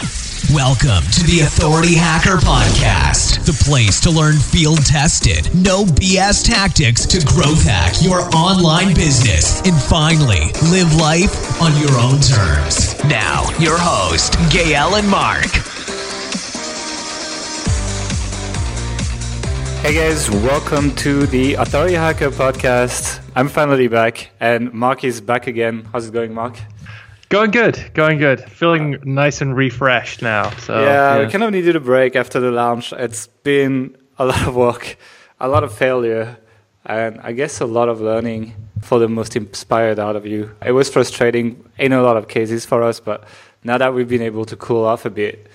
Welcome to the Authority Hacker Podcast, the place to learn field tested, no BS tactics to growth hack your online business and finally live life on your own terms. Now, your host, Gael and Mark. Hey guys, welcome to the Authority Hacker Podcast. I'm finally back, and Mark is back again. How's it going, Mark? Going good, going good. Feeling nice and refreshed now. So yeah, yeah, we kind of needed a break after the launch. It's been a lot of work, a lot of failure, and I guess a lot of learning for the most inspired out of you. It was frustrating in a lot of cases for us, but now that we've been able to cool off a bit,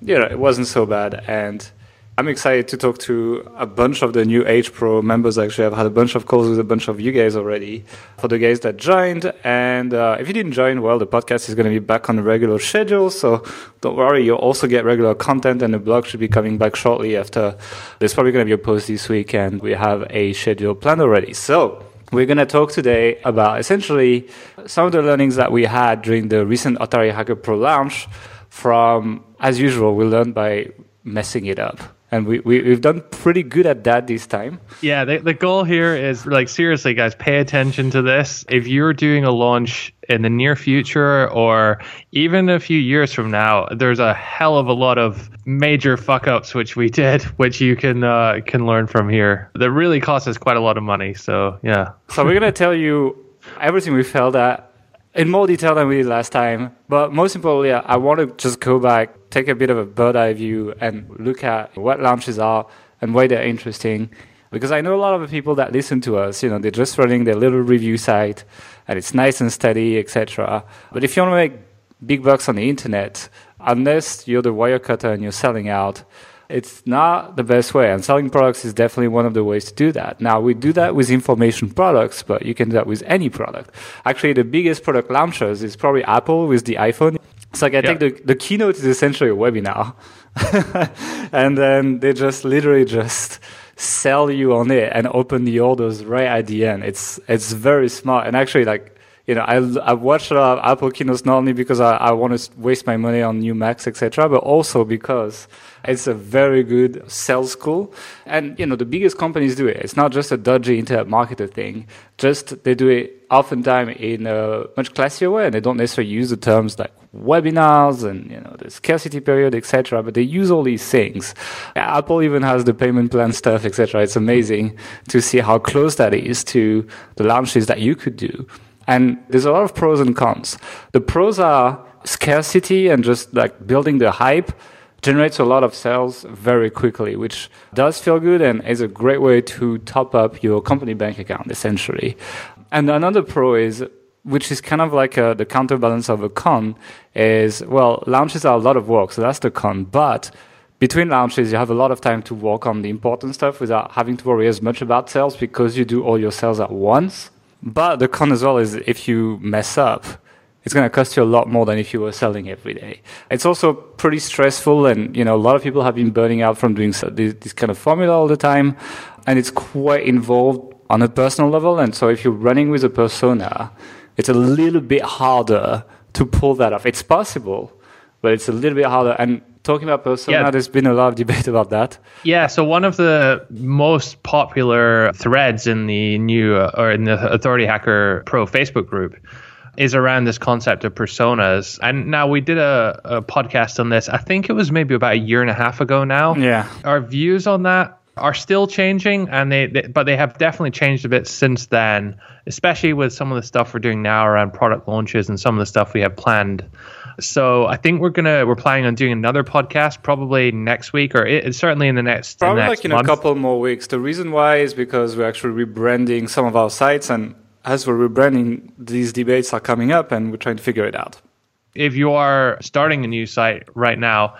you know, it wasn't so bad. And I'm excited to talk to a bunch of the new H Pro members. Actually, I've had a bunch of calls with a bunch of you guys already. For the guys that joined, and uh, if you didn't join, well, the podcast is going to be back on the regular schedule. So don't worry, you'll also get regular content, and the blog should be coming back shortly after. There's probably going to be a post this week, and we have a schedule planned already. So we're going to talk today about essentially some of the learnings that we had during the recent Authority Hacker Pro launch. From as usual, we learned by messing it up and we, we have done pretty good at that this time. Yeah, the, the goal here is like seriously, guys, pay attention to this. If you're doing a launch in the near future or even a few years from now, there's a hell of a lot of major fuck ups which we did, which you can uh, can learn from here. That really cost us quite a lot of money. So yeah. So we're gonna tell you everything we failed at in more detail than we did last time. But most importantly, I want to just go back, take a bit of a bird eye view, and look at what launches are and why they're interesting. Because I know a lot of the people that listen to us, you know, they're just running their little review site and it's nice and steady, etc. But if you want to make big bucks on the internet, unless you're the Wirecutter and you're selling out, it's not the best way. And selling products is definitely one of the ways to do that. Now, we do that with information products, but you can do that with any product. Actually, the biggest product launchers is probably Apple with the iPhone. It's like I yeah. think the, the keynote is essentially a webinar. and then they just literally just sell you on it and open the orders right at the end. It's, it's very smart. And actually, like, you know, I I watch a lot of Apple keynotes not only because I, I want to waste my money on new Macs, etc., but also because it's a very good sales tool. And, you know, the biggest companies do it. It's not just a dodgy internet marketer thing. Just they do it oftentimes in a much classier way. And they don't necessarily use the terms like webinars and, you know, the scarcity period, etc. But they use all these things. Apple even has the payment plan stuff, etc. It's amazing to see how close that is to the launches that you could do. And there's a lot of pros and cons. The pros are scarcity and just like building the hype generates a lot of sales very quickly, which does feel good and is a great way to top up your company bank account, essentially. And another pro is, which is kind of like a, the counterbalance of a con, is well, launches are a lot of work, so that's the con. But between launches, you have a lot of time to work on the important stuff without having to worry as much about sales because you do all your sales at once. But the con as well is if you mess up, it's going to cost you a lot more than if you were selling every day. It's also pretty stressful, and you know a lot of people have been burning out from doing this, this kind of formula all the time, and it's quite involved on a personal level. And so if you're running with a persona, it's a little bit harder to pull that off. It's possible, but it's a little bit harder. And talking about persona, yeah. there's been a lot of debate about that. Yeah, so one of the most popular threads in the new uh, or in the Authority Hacker Pro Facebook group is around this concept of personas. And now we did a, a podcast on this. I think it was maybe about a year and a half ago now. Yeah. Our views on that are still changing and they, they, but they have definitely changed a bit since then especially with some of the stuff we're doing now around product launches and some of the stuff we have planned so i think we're gonna we're planning on doing another podcast probably next week or it, certainly in the next probably the next like in month. a couple more weeks the reason why is because we're actually rebranding some of our sites and as we're rebranding, these debates are coming up and we're trying to figure it out. If you are starting a new site right now,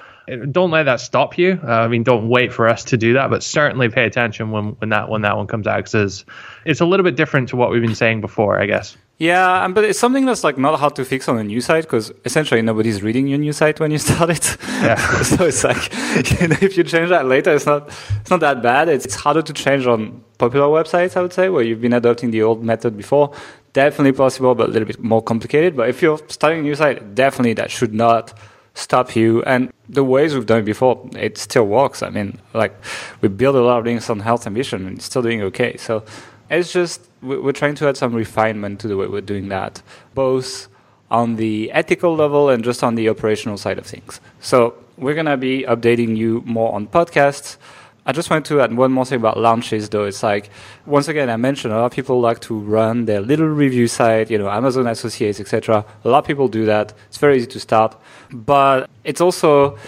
don't let that stop you. Uh, I mean, don't wait for us to do that, but certainly pay attention when, when that when that one comes out because it's a little bit different to what we've been saying before, I guess. Yeah, but it's something that's like not hard to fix on a new site because essentially nobody's reading your new site when you start it. Yeah. so it's like you know, if you change that later, it's not it's not that bad. It's, it's harder to change on popular websites, I would say, where you've been adopting the old method before. Definitely possible, but a little bit more complicated. But if you're starting a new site, definitely that should not stop you. And the ways we've done it before, it still works. I mean, like we build a lot of things on health ambition and it's still doing okay. So it's just we're trying to add some refinement to the way we're doing that, both on the ethical level and just on the operational side of things. So we're gonna be updating you more on podcasts. I just wanted to add one more thing about launches, though. It's like, once again, I mentioned a lot of people like to run their little review site, you know, Amazon Associates, etc. A lot of people do that. It's very easy to start, but it's also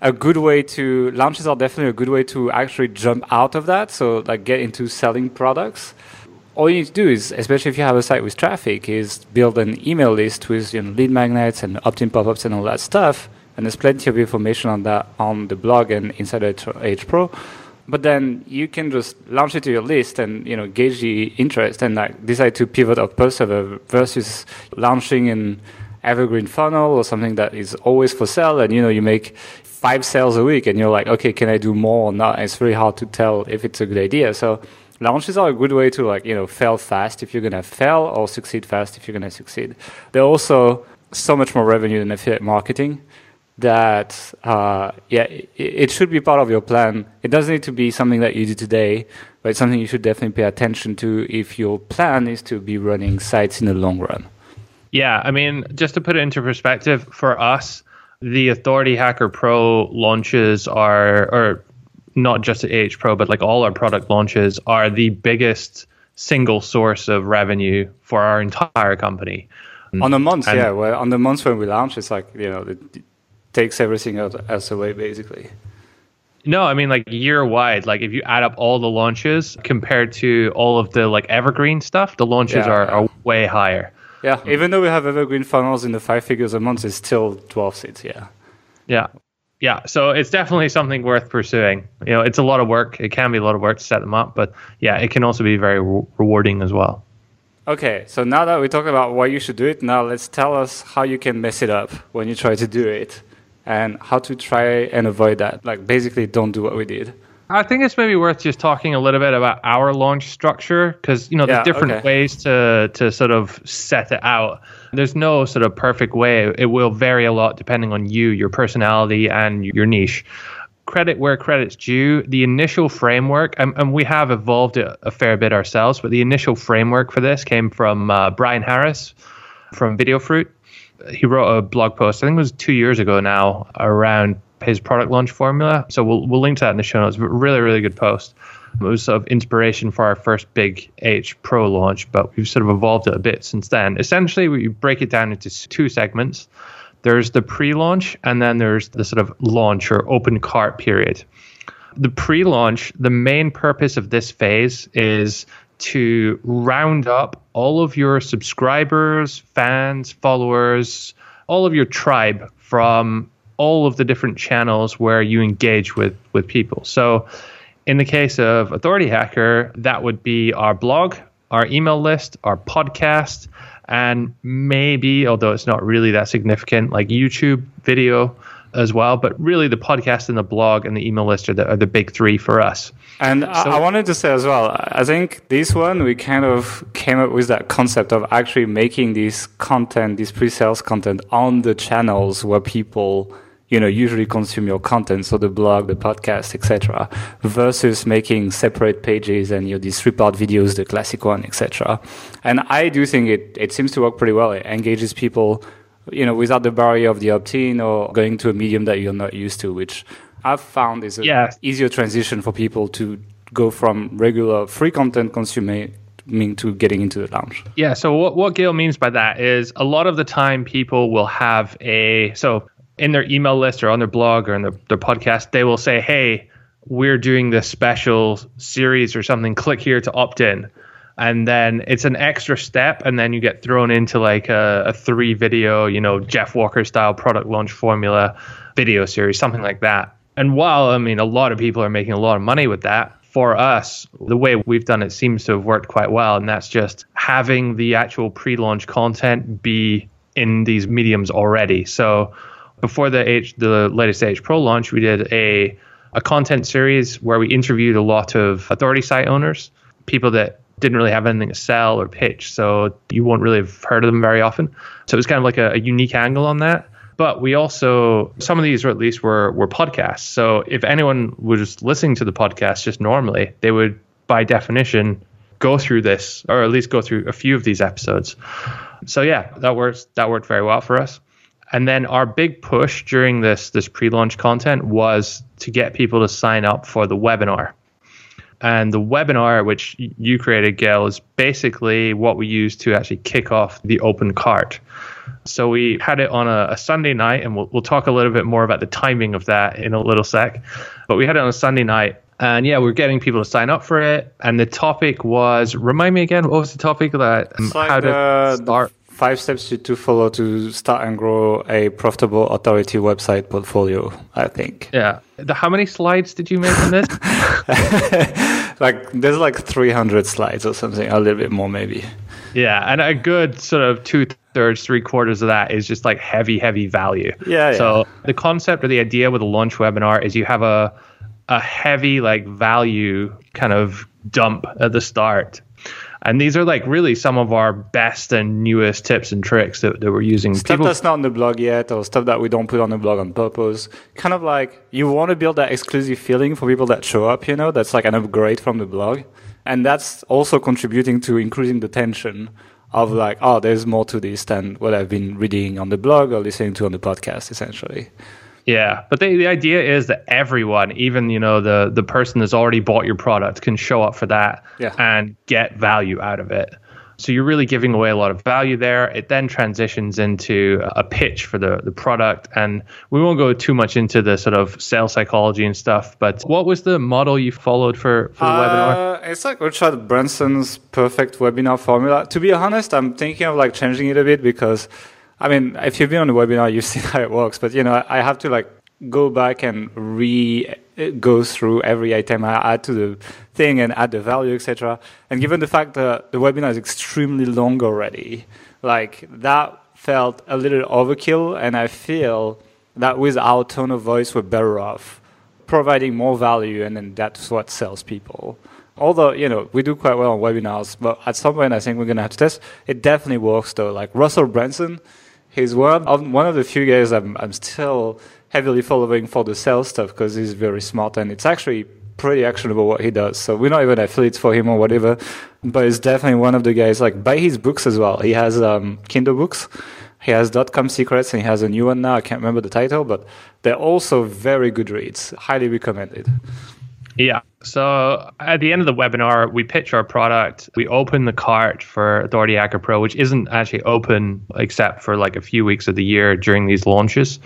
a good way to launches are definitely a good way to actually jump out of that. So, like, get into selling products. All you need to do is, especially if you have a site with traffic, is build an email list with you know, lead magnets and opt-in pop-ups and all that stuff. And there's plenty of information on that on the blog and inside H Pro but then you can just launch it to your list and you know gauge the interest and like decide to pivot or persevere versus launching an evergreen funnel or something that is always for sale and you know you make five sales a week and you're like okay can i do more or not? And it's very hard to tell if it's a good idea. So launches are a good way to like you know fail fast if you're gonna fail or succeed fast if you're gonna succeed. They're also so much more revenue than affiliate marketing that uh, yeah, it, it, should be part of your plan. It doesn't need to be something that you do today, but it's something you should definitely pay attention to if your plan is to be running sites in the long run. Yeah, I mean, just to put it into perspective, for us, the Authority Hacker Pro launches are, or not just at AH Pro, but like all our product launches are the biggest single source of revenue for our entire company. On the months, and, yeah. Well, on the months when we launch, it's like you know the, takes everything else away basically. No, I mean like year wide. Like if you add up all the launches compared to all of the like evergreen stuff, the launches yeah. are, are way higher. Yeah, even though we have evergreen funnels in the five figures a month, it's still twelve seats. Yeah. Yeah. Yeah, so it's definitely something worth pursuing. You know, it's a lot of work. It can be a lot of work to set them up, but yeah, it can also be very re- rewarding as well. Okay, so now that we talked about why you should do it, now let's tell us how you can mess it up when you try to do it and how to try and avoid that. Like basically, don't do what we did. I think it's maybe worth just talking a little bit about our launch structure because you know there's yeah, different okay. ways to to sort of set it out. There's no sort of perfect way. It will vary a lot depending on you, your personality, and your niche. Credit where credit's due. The initial framework, and, and we have evolved it a fair bit ourselves, but the initial framework for this came from uh, Brian Harris from Videofruit he wrote a blog post, I think it was two years ago now, around his product launch formula. So we'll, we'll link to that in the show notes. But really, really good post. It was sort of inspiration for our first big H Pro launch, but we've sort of evolved it a bit since then. Essentially, we break it down into two segments. There's the pre-launch, and then there's the sort of launch or open cart period. The pre-launch, the main purpose of this phase is to round up all of your subscribers, fans, followers, all of your tribe from all of the different channels where you engage with with people. So in the case of Authority Hacker, that would be our blog, our email list, our podcast, and maybe, although it's not really that significant, like YouTube video as well. But really, the podcast and the blog and the email list are the, are the big three for us. And so, I, I wanted to say as well, I think this one we kind of came up with that concept of actually making this content, this pre-sales content on the channels where people you know usually consume your content so the blog the podcast etc versus making separate pages and you know these three-part videos the classic one etc and i do think it, it seems to work pretty well. It engages people you know, without the barrier of the opt-in or going to a medium that you're not used to, which I've found is an yeah. easier transition for people to go from regular free content consuming to getting into the launch. Yeah. So what what Gael means by that is a lot of the time people will have a so in their email list or on their blog or in their, their podcast they will say, hey, we're doing this special series or something. Click here to opt in and then it's an extra step and then you get thrown into like a, a, three video you know jeff walker style product launch formula video series something like that and while i mean a lot of people are making a lot of money with that for us the way we've done it seems to have worked quite well and that's just having the actual pre-launch content be in these mediums already so before the H, the latest H Pro launch, we did a a content series where we interviewed a lot of authority site owners, people that didn't really have anything to sell or pitch, so you won't really have heard of them very often. So it was kind of like a, a unique angle on that. But we also some of these, or at least were were podcasts. So if anyone was listening to the podcast just normally, they would by definition go through this, or at least go through a few of these episodes. So yeah, that works. That worked very well for us. And then our big push during this this pre-launch content was to get people to sign up for the webinar. And the webinar, which you created, Gael, is basically what we use to actually kick off the open cart. So we had it on a, a Sunday night, and we'll, we'll talk a little bit more about the timing of that in a little sec. But we had it on a Sunday night, and yeah, we're getting people to sign up for it. And the topic was remind me again, what was the topic that um, like how to uh, start? Five steps to follow to start and grow a profitable authority website portfolio. I think. Yeah. The, how many slides did you make on this? like there's like 300 slides or something, a little bit more maybe. Yeah, and a good sort of two thirds, three quarters of that is just like heavy, heavy value. Yeah. So yeah. the concept or the idea with a launch webinar is you have a a heavy like value kind of dump at the start. And these are like really some of our best and newest tips and tricks that, that we're using. Stuff People, that's not on the blog yet, or stuff that we don't put on the blog on purpose. Kind of like you want to build that exclusive feeling for people that show up, you know, that's like an upgrade from the blog. And that's also contributing to increasing the tension of like, oh, there's more to this than what I've been reading on the blog or listening to on the podcast, essentially. Yeah, but the, the idea is that everyone, even you know the the person that's already bought your product, can show up for that yeah. and get value out of it. So you're really giving away a lot of value there. It then transitions into a pitch for the, the product. And we won't go too much into the sort of sales psychology and stuff, but what was the model you followed for, for the uh, webinar? It's like Richard Branson's perfect webinar formula. To be honest, I'm thinking of like changing it a bit because I mean, if you've been on the webinar, you've seen how it works. But you know, I have to like go back and re go through every item I add to the thing and add the value, etc. And given the fact that the webinar is extremely long already, like that felt a little overkill. And I feel that with our tone of voice, we're better off providing more value, and then that's what sells people although you know we do quite well on webinars but at some point i think we're going to have to test it definitely works though like russell brunson he's one of, one of the few guys I'm, I'm still heavily following for the sales stuff because he's very smart and it's actually pretty actionable what he does. So we're not even affiliates for him or whatever, but it's definitely one of the guys. Like buy his books as well. He has um, Kindle books. He has dot com secrets and he has a new one now. I can't remember the title, but they're also very good reads. Highly recommended. Yeah. So at the end of the webinar, we pitch our product. We open the cart for Authority Hacker Pro, which isn't actually open except for like a few weeks of the year during these launches.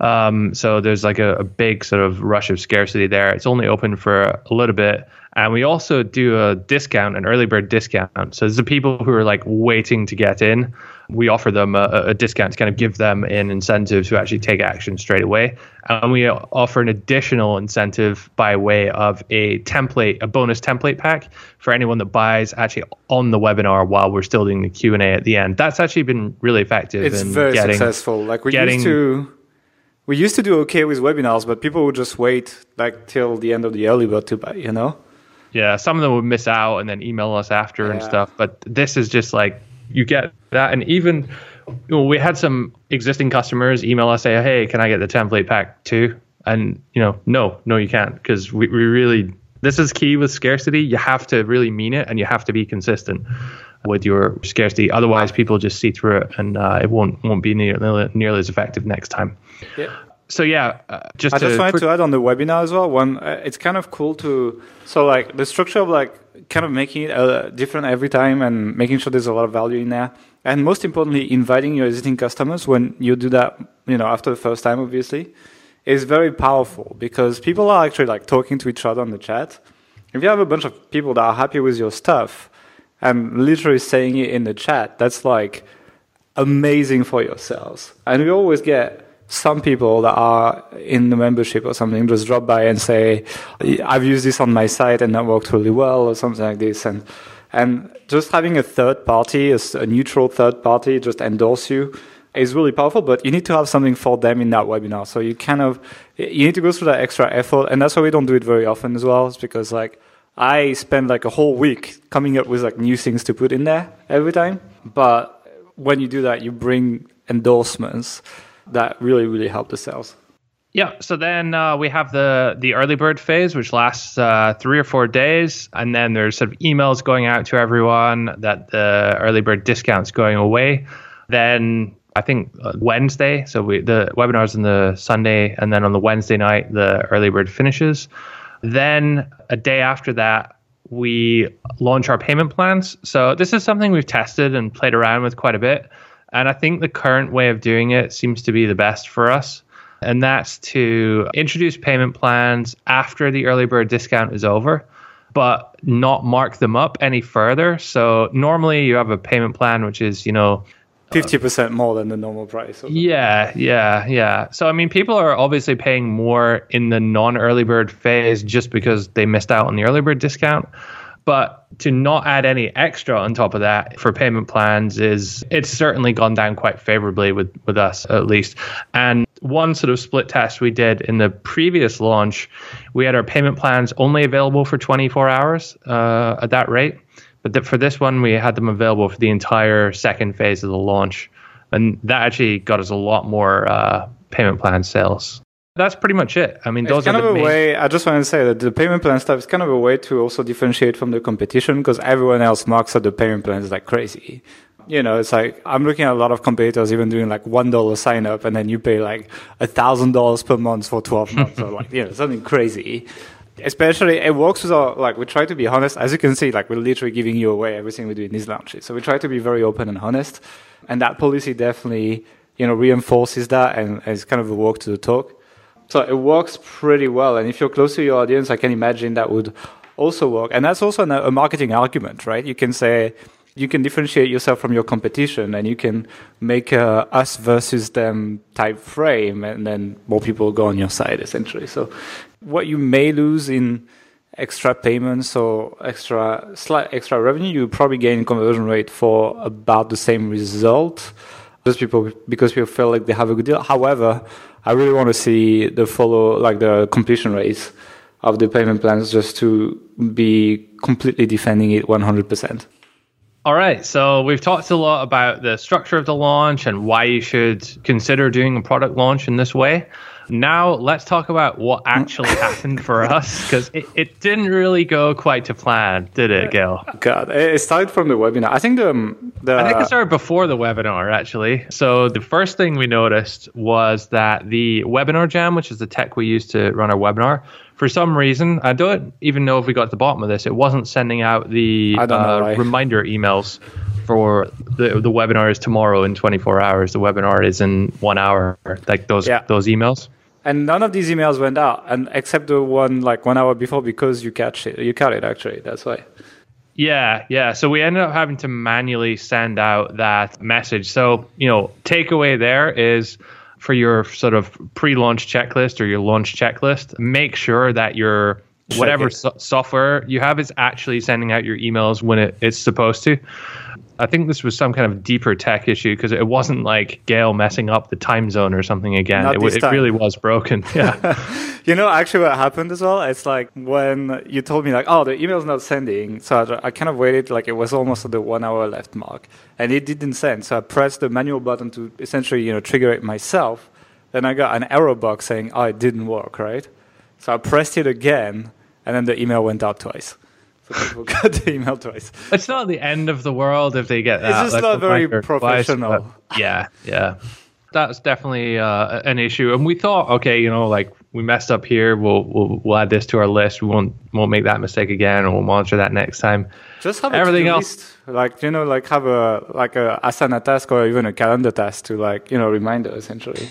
Um, so there's like a, a, big sort of rush of scarcity there. It's only open for a little bit. And we also do a discount, an early bird discount. So there's the people who are like waiting to get in we offer them a, a, discount to kind of give them an incentive to actually take action straight away. And we offer an additional incentive by way of a template, a bonus template pack for anyone that buys actually on the webinar while we're still doing the Q and A at the end. That's actually been really effective. It's very getting, successful. Like we getting, used to. We used to do okay with webinars, but people would just wait like till the end of the early bird to buy, you know? Yeah, some of them would miss out and then email us after yeah. and stuff. But this is just like you get that. And even you know, we had some existing customers email us say, "Hey, can I get the template pack too?" And you know, no, no, you can't because we, we really this is key with scarcity. You have to really mean it, and you have to be consistent with your scarcity. Otherwise, people just see through it, and uh, it won't won't be nearly, nearly as effective next time. Yeah. So yeah, uh, just I just wanted to add on the webinar as well. One, uh, it's kind of cool to so like the structure of like kind of making it uh, different every time and making sure there's a lot of value in there. And most importantly, inviting your existing customers when you do that, you know, after the first time, obviously, is very powerful because people are actually like talking to each other on the chat. If you have a bunch of people that are happy with your stuff and literally saying it in the chat, that's like amazing for your sales. And we always get some people that are in the membership or something just drop by and say, I've used this on my site and that worked really well or something like this. And, and just having a third party, a, a neutral third party just endorse you is really powerful, but you need to have something for them in that webinar. So you kind of, you need to go through that extra effort. And that's why we don't do it very often as well. It's because like, I spend like a whole week coming up with like new things to put in there every time. But when you do that, you bring endorsements that really, really help the sales. Yeah. So then uh, we have the the early bird phase, which lasts uh, three or four days, and then there's sort of emails going out to everyone that the early bird discount's going away. Then I think uh, Wednesday, so we the webinars on the Sunday, and then on the Wednesday night the early bird finishes. Then a day after that, we launch our payment plans. So this is something we've tested and played around with quite a bit. And I think the current way of doing it seems to be the best for us. And that's to introduce payment plans after the early bird discount is over, but not mark them up any further. So normally you have a payment plan which is, you know, 50% more than the normal price. Yeah, yeah, yeah. So, I mean, people are obviously paying more in the non early bird phase just because they missed out on the early bird discount. But to not add any extra on top of that for payment plans is it's certainly gone down quite favorably with, with us at least. And one sort of split test we did in the previous launch, we had our payment plans only available for 24 hours uh, at that rate. But the, for this one, we had them available for the entire second phase of the launch, and that actually got us a lot more uh, payment plan sales. That's pretty much it. I mean, it's those kind are the of a main- way. I just want to say that the payment plan stuff is kind of a way to also differentiate from the competition because everyone else marks up the payment plans like crazy. You know, it's like I'm looking at a lot of competitors even doing like one dollar sign up, and then you pay like a thousand dollars per month for twelve months, or like you know something crazy especially it works with our like we try to be honest. As you can see like we're literally giving you away everything we do in these launches so we try to be very open and honest. And that policy definitely you know reinforces that and is kind of a walk to the talk. So it works pretty well. And if you're close to your audience i can imagine that would also work. And that's also a marketing argument right? You can say you can differentiate yourself from your competition and you can make a us versus them type frame and then more people go on your side essentially so what you may lose in extra payments or extra slight extra revenue, you probably gain conversion rate for about the same result. Just people because people feel like they have a good deal. However, I really want to see the follow like the completion rates of the payment plans just to be completely defending it 100%. All right, so we've talked a lot about the structure of the launch and why you should consider doing a product launch in this way. Now, let's talk about what actually mm. happened for us because it, it didn't really go quite to plan, did it, uh, Gael? God, it started from the webinar. I think the, um, the I think it started before the webinar, actually. So the first thing we noticed was that the webinar jam, which is the tech we use to run our webinar, for some reason, I don't even know if we got to the bottom of this. It wasn't sending out the I don't know, uh, reminder emails for the the webinar is tomorrow in 24 hours. The webinar is in one hour. Like those Yeah. those emails. And none of these emails went out, and except the one like one hour before because you catch it, you caught it actually. That's why. Yeah, yeah. So we ended up having to manually send out that message. So, you know, takeaway there is for your sort of pre-launch checklist or your launch checklist, make sure that your whatever so- software you have is actually sending out your emails when it, it's supposed to. I think this was some kind of deeper tech issue because it wasn't like Gael messing up the time zone or something again. Not It, it really was broken. Yeah. You know, actually, what happened as well? It's like when you told me, like, oh, the email's not sending. So I, I kind of waited, like, it was almost at the one hour left mark, and it didn't send. So I pressed the manual button to essentially, you know, trigger it myself. Then I got an error box saying, oh, it didn't work, right? So I pressed it again, and then the email went out twice. So people got the email twice. It's not the end of the world if they get that. It's just like, not very professional. but Yeah, yeah. That's definitely uh, an issue, and we thought, okay, you know, like we messed up here. We'll we'll we'll add this to our list. We won't won't make that mistake again, and we'll monitor that next time. Just have Everything a else- list. like you know, like have a like a Asana task or even a calendar task to like you know reminder essentially.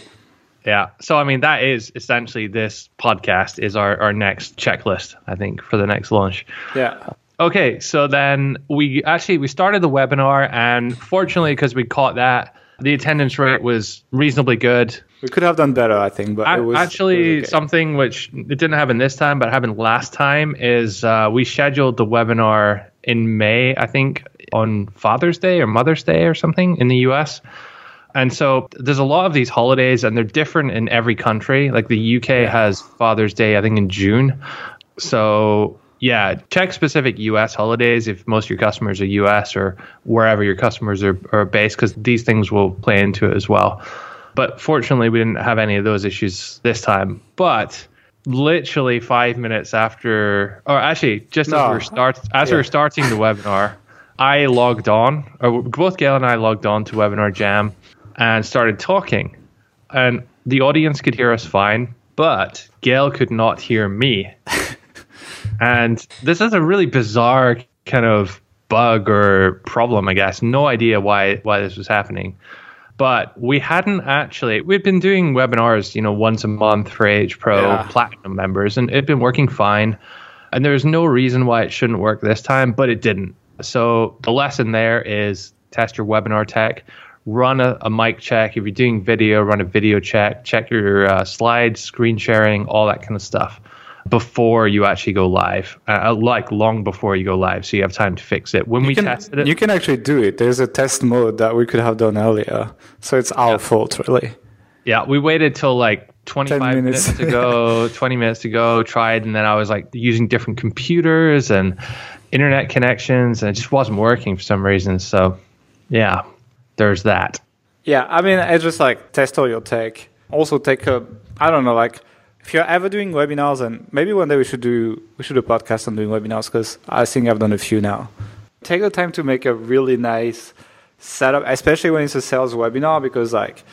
Yeah. So I mean, that is essentially this podcast is our our next checklist. I think for the next launch. Yeah. Okay, so then we actually we started the webinar, and fortunately, because we caught that, the attendance rate was reasonably good. We could have done better, I think, but was actually okay. something which it didn't happen this time, but happened last time is uh, we scheduled the webinar in May, I think, on Father's Day or Mother's Day or something in the U.S. And so there's a lot of these holidays, and they're different in every country. Like the UK has Father's Day, I think, in June. So yeah, check specific US holidays if most of your customers are US or wherever your customers are, are based, because these things will play into it as well. But fortunately, we didn't have any of those issues this time. But literally five minutes after, or actually just No. as we were start as we Yeah. were starting the webinar, I logged on, or both Gael and I logged on to Webinar Jam and started talking, and the audience could hear us fine, but Gael could not hear me. and this is a really bizarre kind of bug or problem, I guess. No idea why why this was happening but we hadn't actually we've been doing webinars you know once a month for age pro Yeah. platinum members and it'd been working fine and there's no reason why it shouldn't work this time but it didn't so the lesson there is test your webinar tech run a, a mic check if you're doing video run a video check check your uh, slides screen sharing all that kind of stuff before you actually go live uh, like long before you go live so you have time to fix it when we You can, tested it you can actually do it. There's a test mode that we could have done earlier. So it's our fault, really. Yeah, we waited till like 25 minutes. minutes. to go, 20 minutes to go, tried, and then I was like using different computers and internet connections, and it just wasn't working for some reason. So, yeah, there's that. Yeah, I mean, it's just like test all your tech. Also, take a, I don't know, like if you're ever doing webinars, and maybe one day we should do we should do a podcast on doing webinars because I think I've done a few now. Take the time to make a really nice setup, especially when it's a sales webinar, because like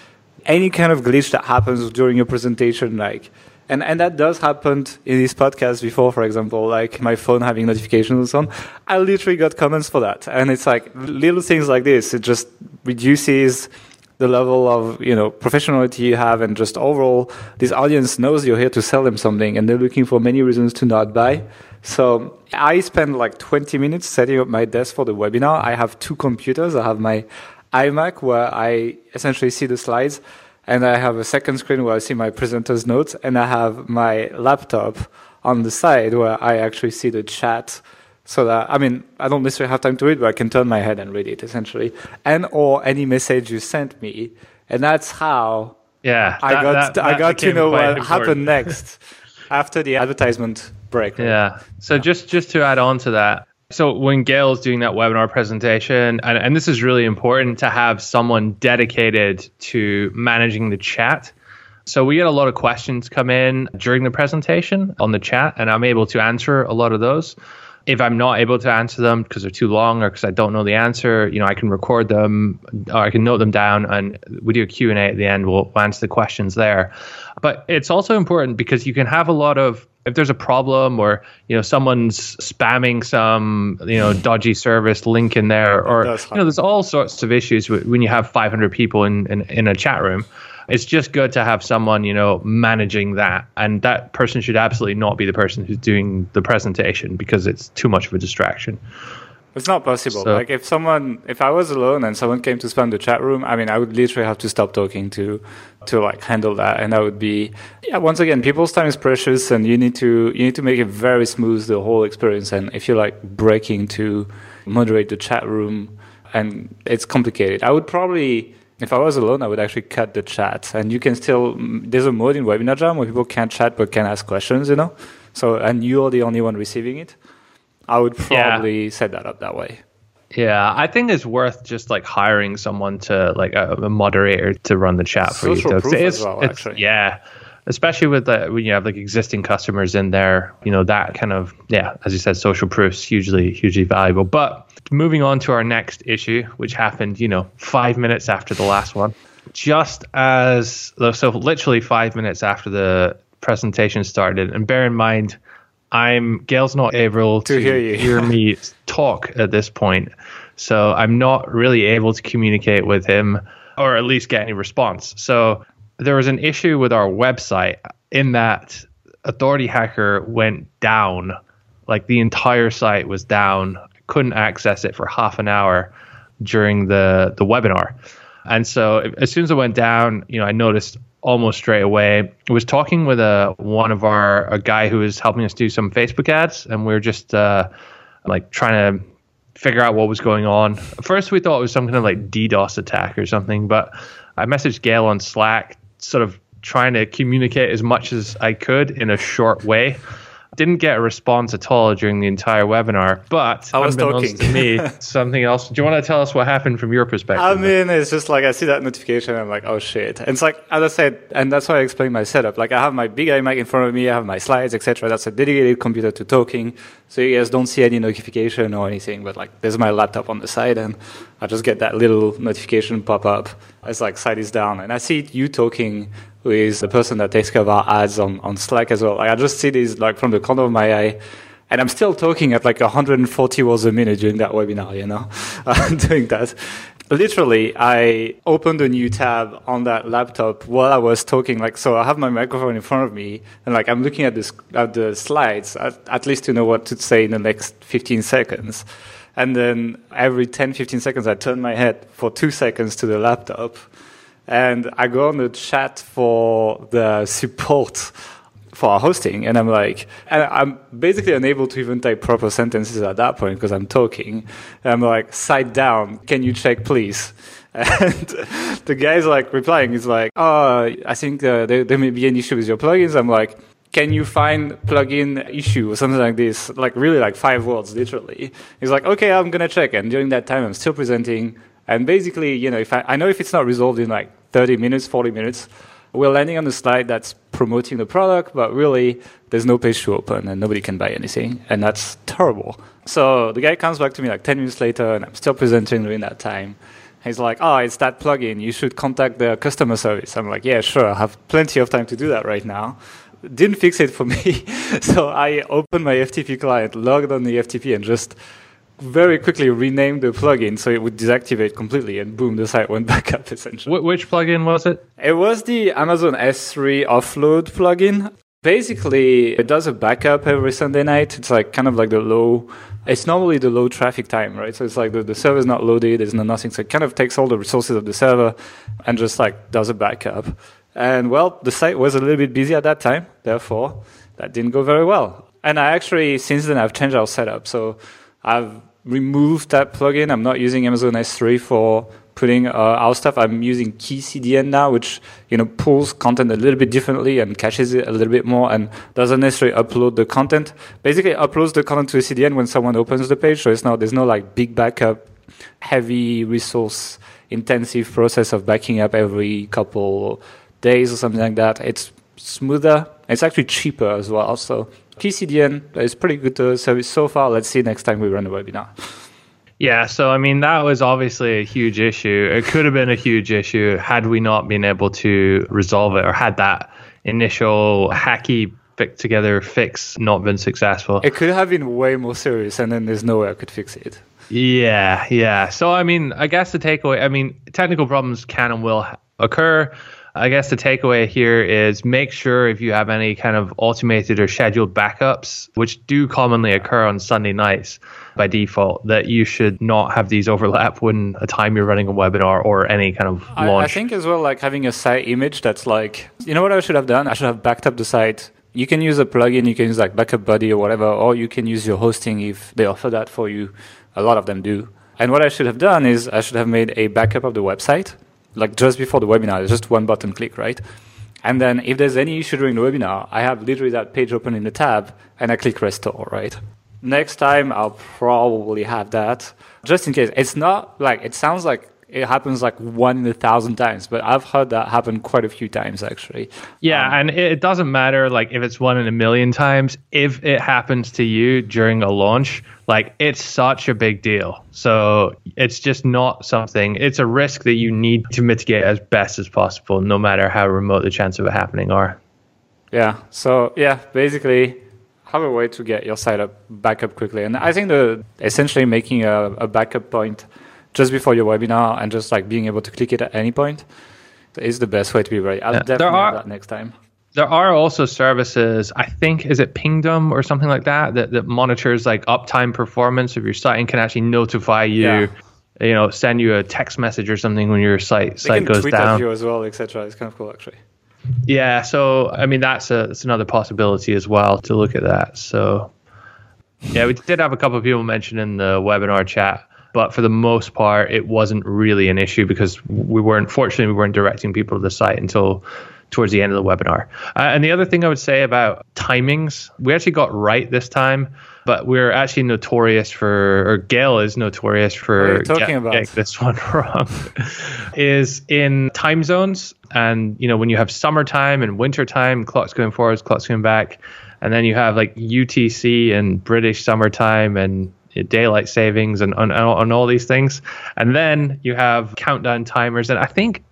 any kind of glitch that happens during your presentation, like. And, and that does happen in this podcast before, for example, like my phone having notifications and so on. I literally got comments for that. And it's like little things like this. It just reduces the level of you know professionality you have and just overall this audience knows you're here to sell them something and they're looking for many reasons to not buy so i spend like 20 minutes setting up my desk for the webinar i have two computers i have my imac where i essentially see the slides and i have a second screen where i see my presenter's notes and i have my laptop on the side where i actually see the chat so that I mean, I don't necessarily have time to read, but I can turn my head and read it essentially, and or any message you sent me, and that's how Yeah, I that- got that- I got to know what important. happened next after the advertisement break. Yeah. So just just to add on to that, so when Gael's doing that webinar presentation, and, and this is really important to have someone dedicated to managing the chat. So we get a lot of questions come in during the presentation on the chat, and I'm able to answer a lot of those. If I'm not able to answer them because they're too long or because I don't know the answer, you know, I can record them or I can note them down and we do a Q&A at the end. We'll answer the questions there. But it's also important because you can have a lot of if there's a problem or you know someone's spamming some you know dodgy service link in there or you know there's all sorts of issues when you have 500 people in, in in a chat room. It's just good to have someone you know managing that. And that person should absolutely not be the person who's doing the presentation because it's too much of a distraction It's not possible. So- like if someone, if I was alone and someone came to spam the chat room, I mean, I would literally have to stop talking to, to like handle that, and that would be, yeah. Once again, people's time is precious, and you need to you need to make it very smooth the whole experience. And if you're like breaking to moderate the chat room, and it's complicated, I would probably. If I was alone, I would actually cut the chat, and you can still. There's a mode in Webinar Jam where people can't chat but can ask questions, you know. So, and you're the only one receiving it. I would Yeah. probably set that up that way. yeah i think it's worth just like hiring someone to like a, a moderator to run the chat for Social you proof It's- as well, it's- actually. yeah especially with the when you have like existing customers in there you know that kind of yeah as you said social proof's hugely hugely valuable but moving on to our next issue which happened you know five minutes after the last one just as so literally five minutes after the presentation started and bear in mind i'm gael's not able to, hear you. hear me talk at this point so i'm not really able to communicate with him or at least get any response. So there was an issue with our website in that authority hacker went down like the entire site was down. Couldn't access it for half an hour during the the webinar. And so as soon as it went down you know i noticed almost straight away I was talking with a one of our a guy who was helping us do some facebook ads and we are just uh like trying to figure out what was going on. At first, we thought it was some kind of like DDoS attack or something, but I messaged Gael on Slack, sort of trying to communicate as much as I could in a short way. Didn't get a response at all during the entire webinar, but I was talking. to me, something else. Do you want to tell us what happened from your perspective? I mean, it's just like I see that notification. I'm like, oh shit. And it's like, as I said, and that's why I explained my setup. Like I have my big iMac in front of me. I have my slides, etc. That's a dedicated computer to talking. So you guys don't see any notification or anything. But like, there's my laptop on the side, and I just get that little notification pop up. It's like side is down, and I see you talking who is the person that takes care of our ads on, on Slack as well. Like, I just see this like from the corner of my eye. And I'm still talking at like 140 words a minute during that webinar, you know, doing that. Literally, I opened a new tab on that laptop while I was talking. Like, so I have my microphone in front of me, and like I'm looking at this at the slides, at, at least to know what to say in the next 15 seconds. And then every 10, 15 seconds, I turn my head for two seconds to the laptop, and I go on the chat for the support for our hosting, and I'm like, and I'm basically unable to even type proper sentences at that point because I'm talking. And I'm like, side down, can you check, please? And the guy's like replying, he's like, oh, I think uh, there, there may be an issue with your plugins. I'm like, can you find plugin issue or something like this? Like really like five words, literally. He's like, okay, I'm gonna check. And during that time, I'm still presenting. And basically, you know, if I, I know if it's not resolved in like 30 minutes, 40 minutes, we're landing on a slide that's promoting the product, but really there's no page to open and nobody can buy anything. And that's terrible. So the guy comes back to me like 10 minutes later and I'm still presenting during that time. He's like, oh, it's that plugin. You should contact the customer service. I'm like, yeah, sure. I have plenty of time to do that right now. Didn't fix it for me. so I opened my FTP client, logged on the FTP, and just very quickly renamed the plugin so it would deactivate completely, and boom, the site went back up essentially. Wh- which plugin was it? It was the Amazon S3 offload plugin. Basically, it does a backup every Sunday night. It's like kind of like the low, it's normally the low traffic time, right? So it's like the, the server's not loaded, there's no nothing. So it kind of takes all the resources of the server and just like does a backup. And well, the site was a little bit busy at that time, therefore, that didn't go very well. And I actually, since then, I've changed our setup. So I've removed that plugin. I'm not using Amazon S3 for putting uh, our stuff. I'm using KeyCDN now, which you know pulls content a little bit differently and caches it a little bit more, and doesn't necessarily upload the content. Basically, uploads the content to a CDN when someone opens the page. So it's not there's no like big backup, heavy resource intensive process of backing up every couple days or something like that. It's smoother. It's actually cheaper as well. So KeyCDN is pretty good service so far. Let's see next time we run a webinar. Yeah, so I mean that was obviously a huge issue. It could have been a huge issue had we not been able to resolve it or had that initial hacky pick together fix not been successful. It could have been way more serious, and then there's no way I could fix it. Yeah, yeah. So I mean, I guess the takeaway, I mean, technical problems can and will occur. I guess the takeaway here is make sure if you have any kind of automated or scheduled backups, which do commonly occur on Sunday nights by default, that you should not have these overlap when a time you're running a webinar or any kind of I, launch. I think as well, like having a site image that's like, you know what I should have done? I should have backed up the site. You can use a plugin, you can use like Backup Buddy or whatever, or you can use your hosting if they offer that for you. A lot of them do. And what I should have done is I should have made a backup of the website, like just before the webinar. Just one button click, right? And then if there's any issue during the webinar, I have literally that page open in the tab and I click restore, right? Next time I'll probably have that just in case. It's not like, it sounds like it happens like one in a thousand times, but I've heard that happen quite a few times actually. Yeah, Um, and it, doesn't matter like if it's one in a million times. If it happens to you during a launch, like it's such a big deal. So it's just not something. It's a risk that you need to mitigate as best as possible, no matter how remote the chance of it happening are. Yeah. So yeah, basically have a way to get your site up back up quickly. And I think the essentially making a, a backup point just before your webinar and just like being able to click it at any point is the best way to be ready. I'll Yeah, there definitely are- have that next time. There are also services, I think, is it Pingdom or something like that, that, that monitors like uptime performance of your site and can actually notify you, Yeah. you know, send you a text message or something when your site They site goes tweet down. at you as well, etc. It's kind of cool actually. Yeah, so I mean that's a that's another possibility as well to look at that. So yeah, we did have a couple of people mention in the webinar chat, but for the most part, it wasn't really an issue because we weren't fortunately we weren't directing people to the site until towards the end of the webinar. Uh, and the other thing I would say about timings, we actually got right this time, but we're actually notorious for, or Gael is notorious for talking about? getting this one wrong, is in time zones. And, you know, when you have summertime and wintertime, clocks going forwards, clocks going back. And then you have like UTC and British summertime and daylight savings and on, on all these things. And then you have countdown timers. And I think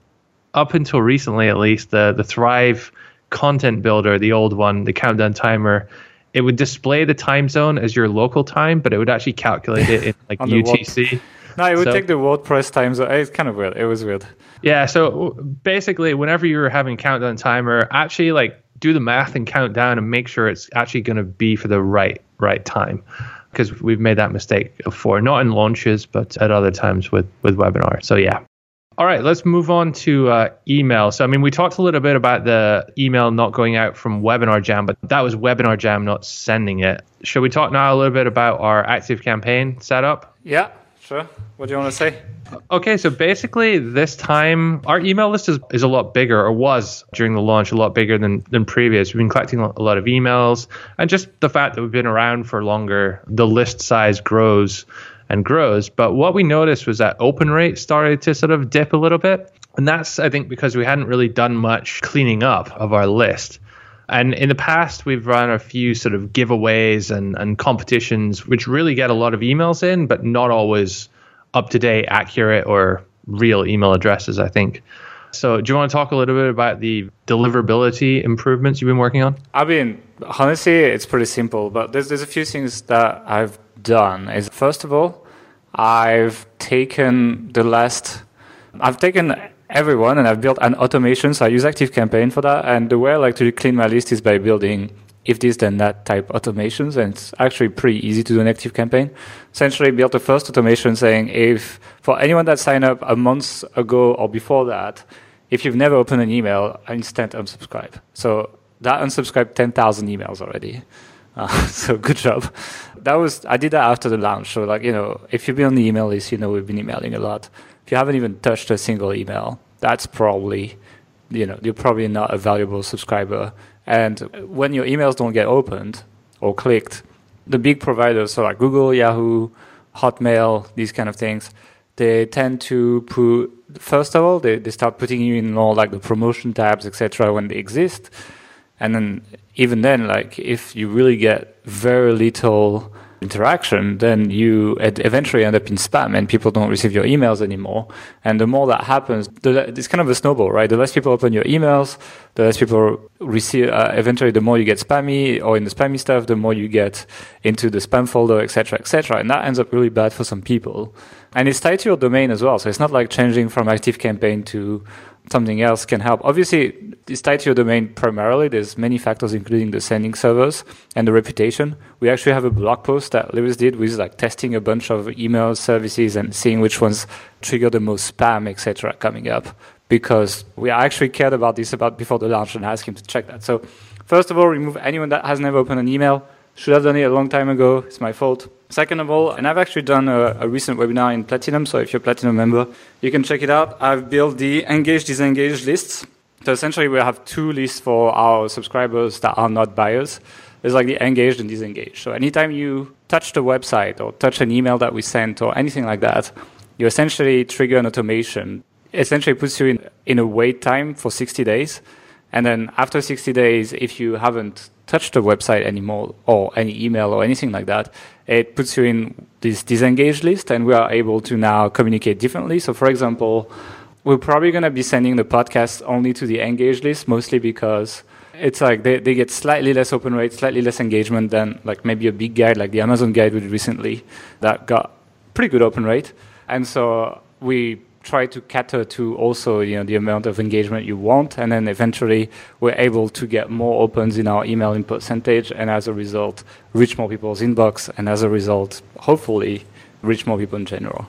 up until recently, at least, the the Thrive content builder, the old one, the countdown timer, it would display the time zone as your local time, but it would actually calculate it in like UTC. No, it would so, take the WordPress time zone. It's kind of weird. It was weird. Yeah. So basically, whenever you were having countdown timer, actually like do the math and count down and make sure it's actually going to be for the right right time because we've made that mistake before, not in launches, but at other times with with webinar. So yeah, all right, let's move on to uh, email. So, I mean, we talked a little bit about the email not going out from Webinar Jam, but that was Webinar Jam not sending it. Should we talk now a little bit about our ActiveCampaign setup? Yeah, sure. What do you want to say? Okay, so basically, this time our email list is, is a lot bigger, or was during the launch a lot bigger than, than previous. We've been collecting a lot of emails, and just the fact that we've been around for longer, the list size grows and grows. But what we noticed was that open rate started to sort of dip a little bit. And that's, I think, because we hadn't really done much cleaning up of our list. And in the past, we've run a few sort of giveaways and, and competitions, which really get a lot of emails in, but not always up to date, accurate, or real email addresses, I think. So, do you want to talk a little bit about the deliverability improvements you've been working on? I mean, honestly, it's pretty simple, but there's, there's a few things that I've done. Is first of all, I've taken the last, I've taken everyone and I've built an automation. So I use ActiveCampaign for that. And the way I like to clean my list is by building if this then that type automations. And it's actually pretty easy to do an ActiveCampaign Essentially built the first automation saying if for anyone that signed up a month ago or before that, if you've never opened an email, instant unsubscribe. So that unsubscribed 10,000 emails already. Uh, so good job. That was I did that after the launch. So like you know, if you've been on the email list, you know we've been emailing a lot. If you haven't even touched a single email, that's probably you know you're probably not a valuable subscriber. And when your emails don't get opened or clicked, the big providers, so like Google, Yahoo, Hotmail, these kind of things, they tend to put first of all they, they start putting you in all like the promotion tabs, etc. when they exist and then even then, like if you really get very little interaction, then you eventually end up in spam and people don't receive your emails anymore. And the more that happens, it's kind of a snowball, right? The less people open your emails, the less people receive, uh, eventually the more you get spammy or in the spammy stuff, the more you get into the spam folder, etc., etc. And that ends up really bad for some people. And it's tied to your domain as well. So it's not like changing from ActiveCampaign to something else can help. Obviously, it's tied to your domain primarily. There's many factors, including the sending servers and the reputation. We actually have a blog post that Lewis did with like testing a bunch of email services and seeing which ones trigger the most spam, etc., coming up. Because we actually cared about this about before the launch and asked him to check that. So, first of all, remove anyone that has never opened an email. Should have done it a long time ago. It's my fault. Second of all, and I've actually done a, a, recent webinar in Platinum, so if you're a Platinum member, you can check it out. I've built the engage disengage lists. So essentially, we have two lists for our subscribers that are not buyers. There's like the engaged and disengaged. So anytime you touch the website or touch an email that we sent or anything like that, you essentially trigger an automation. Essentially puts you in, in a wait time for 60 days. And then after 60 days, if you haven't touched the website anymore or any email or anything like that, it puts you in this disengaged list and we are able to now communicate differently. So, for example, we're probably going to be sending the podcast only to the engaged list, mostly because it's like they, they get slightly less open rate, slightly less engagement than like maybe a big guide like the Amazon guide we did recently that got pretty good open rate. And so we try to cater to also you know the amount of engagement you want and then eventually we're able to get more opens in our email in percentage and as a result reach more people's inbox and as a result hopefully reach more people in general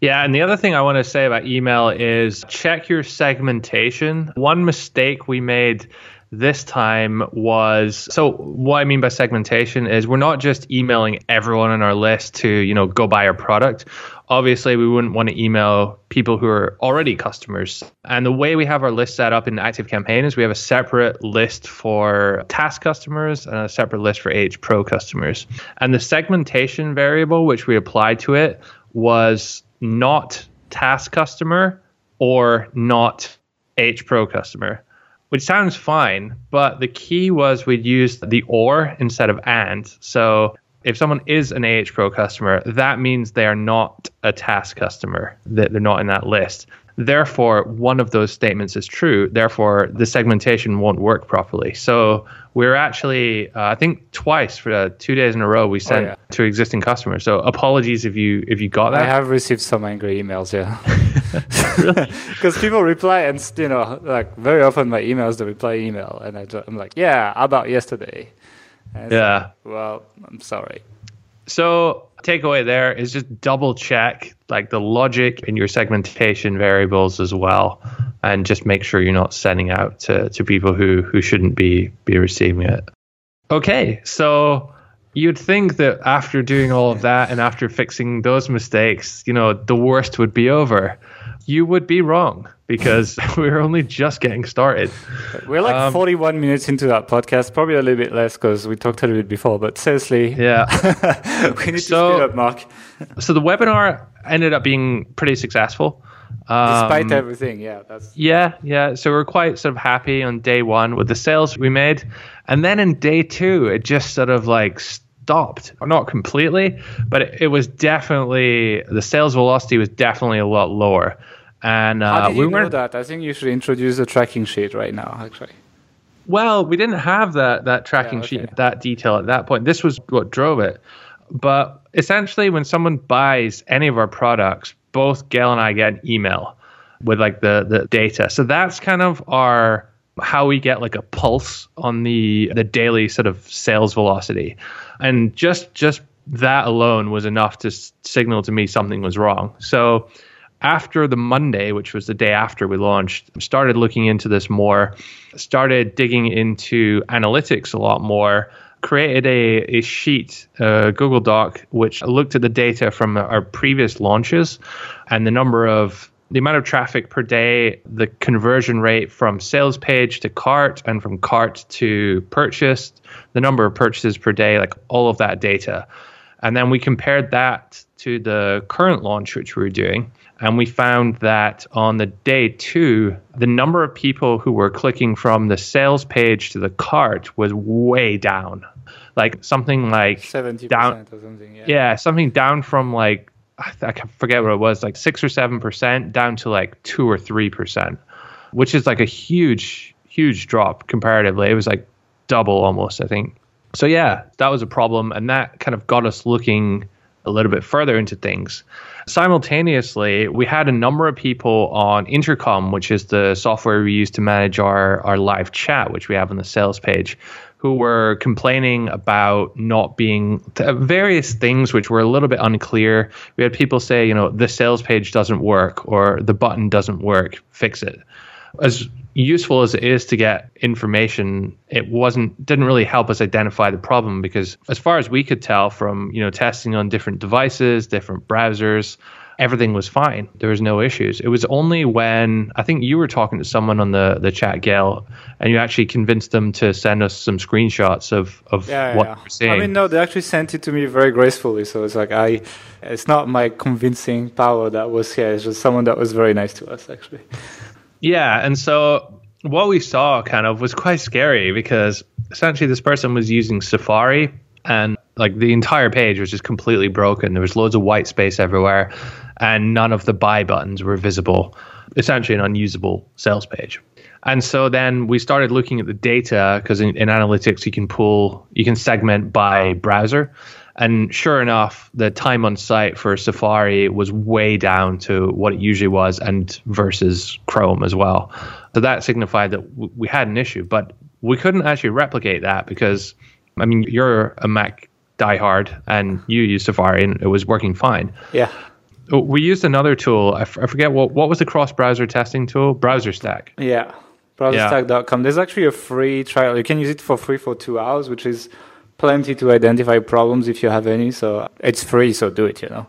yeah, and the other thing I want to say about email is check your segmentation. One mistake we made this time was so what I mean by segmentation is we're not just emailing everyone on our list to, you know, go buy our product. Obviously, we wouldn't want to email people who are already customers. And the way we have our list set up in ActiveCampaign is we have a separate list for TASS customers and a separate list for AH Pro customers. And the segmentation variable which we applied to it was not TASS customer or not AH Pro customer which sounds fine, but the key was we'd used the or instead of and. So if someone is an AH Pro customer, that means they are not a TASS customer, that they're not in that list. Therefore, one of those statements is true. Therefore, the segmentation won't work properly. So we're actually, uh, I think, twice for uh, two days in a row we oh, sent oh, yeah. to existing customers. So apologies if you if you got that. I have received some angry emails, yeah. Because people reply and you know, like very often my emails the reply email, and I am like, yeah, about yesterday. Yeah. Well, I'm sorry. So takeaway there is just double check like the logic in your segmentation variables as well and just make sure you're not sending out to, to people who who shouldn't be be receiving it okay so you'd think that after doing all of that and after fixing those mistakes you know the worst would be over you would be wrong because we're only just getting started. We're like um, 41 minutes into that podcast, probably a little bit less because we talked a little bit before, but seriously. Yeah. we need so, to speed up, Mark. so the webinar ended up being pretty successful. Um, Despite everything, yeah. That's yeah, yeah. So we're quite sort of happy on day one with the sales we made. And then in day two, it just sort of like stopped. Not completely, but it, it was definitely, the sales velocity was definitely a lot lower. And uh, how did you we know that? I think you should introduce a tracking sheet right now. Actually. Well, we didn't have that that tracking yeah, okay. sheet that detail at that point. This was what drove it. But essentially, when someone buys any of our products, both Gael and I get an email with like the the data. So that's kind of our how we get like a pulse on the the daily sort of sales velocity, and just just that alone was enough to signal to me something was wrong. So after the Monday, which was the day after we launched, started looking into this more, started digging into analytics a lot more, created a, a sheet, a Google Doc, which looked at the data from our previous launches and the number of the amount of traffic per day, the conversion rate from sales page to cart and from cart to purchased, the number of purchases per day, like all of that data. And then we compared that to the current launch, which we were doing. And we found that on the day two, the number of people who were clicking from the sales page to the cart was way down. Like something like 70% down, or something. Yeah. yeah, something down from like, I forget what it was, like six or 7% down to like two or 3%, which is like a huge, huge drop comparatively. It was like double almost, I think. So yeah, that was a problem. And that kind of got us looking a little bit further into things. Simultaneously, we had a number of people on Intercom, which is the software we use to manage our, our live chat, which we have on the sales page, who were complaining about not being various things which were a little bit unclear. We had people say, you know, the sales page doesn't work or the button doesn't work, fix it. As useful as it is to get information, it wasn't didn't really help us identify the problem because as far as we could tell from, you know, testing on different devices, different browsers, everything was fine. There was no issues. It was only when I think you were talking to someone on the, the chat, Gael, and you actually convinced them to send us some screenshots of, of yeah, what yeah. you were seeing. I mean, no, they actually sent it to me very gracefully. So it's like I, it's not my convincing power that was here. It's just someone that was very nice to us, actually. Yeah, and so what we saw kind of was quite scary because essentially this person was using Safari and like the entire page was just completely broken. There was loads of white space everywhere and none of the buy buttons were visible. Essentially an unusable sales page. And so then we started looking at the data because in, in analytics you can pull you can segment by browser. And sure enough, the time on site for Safari was way down to what it usually was, and versus Chrome as well. So that signified that w- we had an issue, but we couldn't actually replicate that because, I mean, you're a Mac diehard and you use Safari and it was working fine. Yeah. We used another tool. I, f- I forget what what was the cross browser testing tool? BrowserStack. Yeah. browserstack.com. There's actually a free trial. You can use it for free for two hours, which is plenty to identify problems if you have any. So it's free, so do it, you know.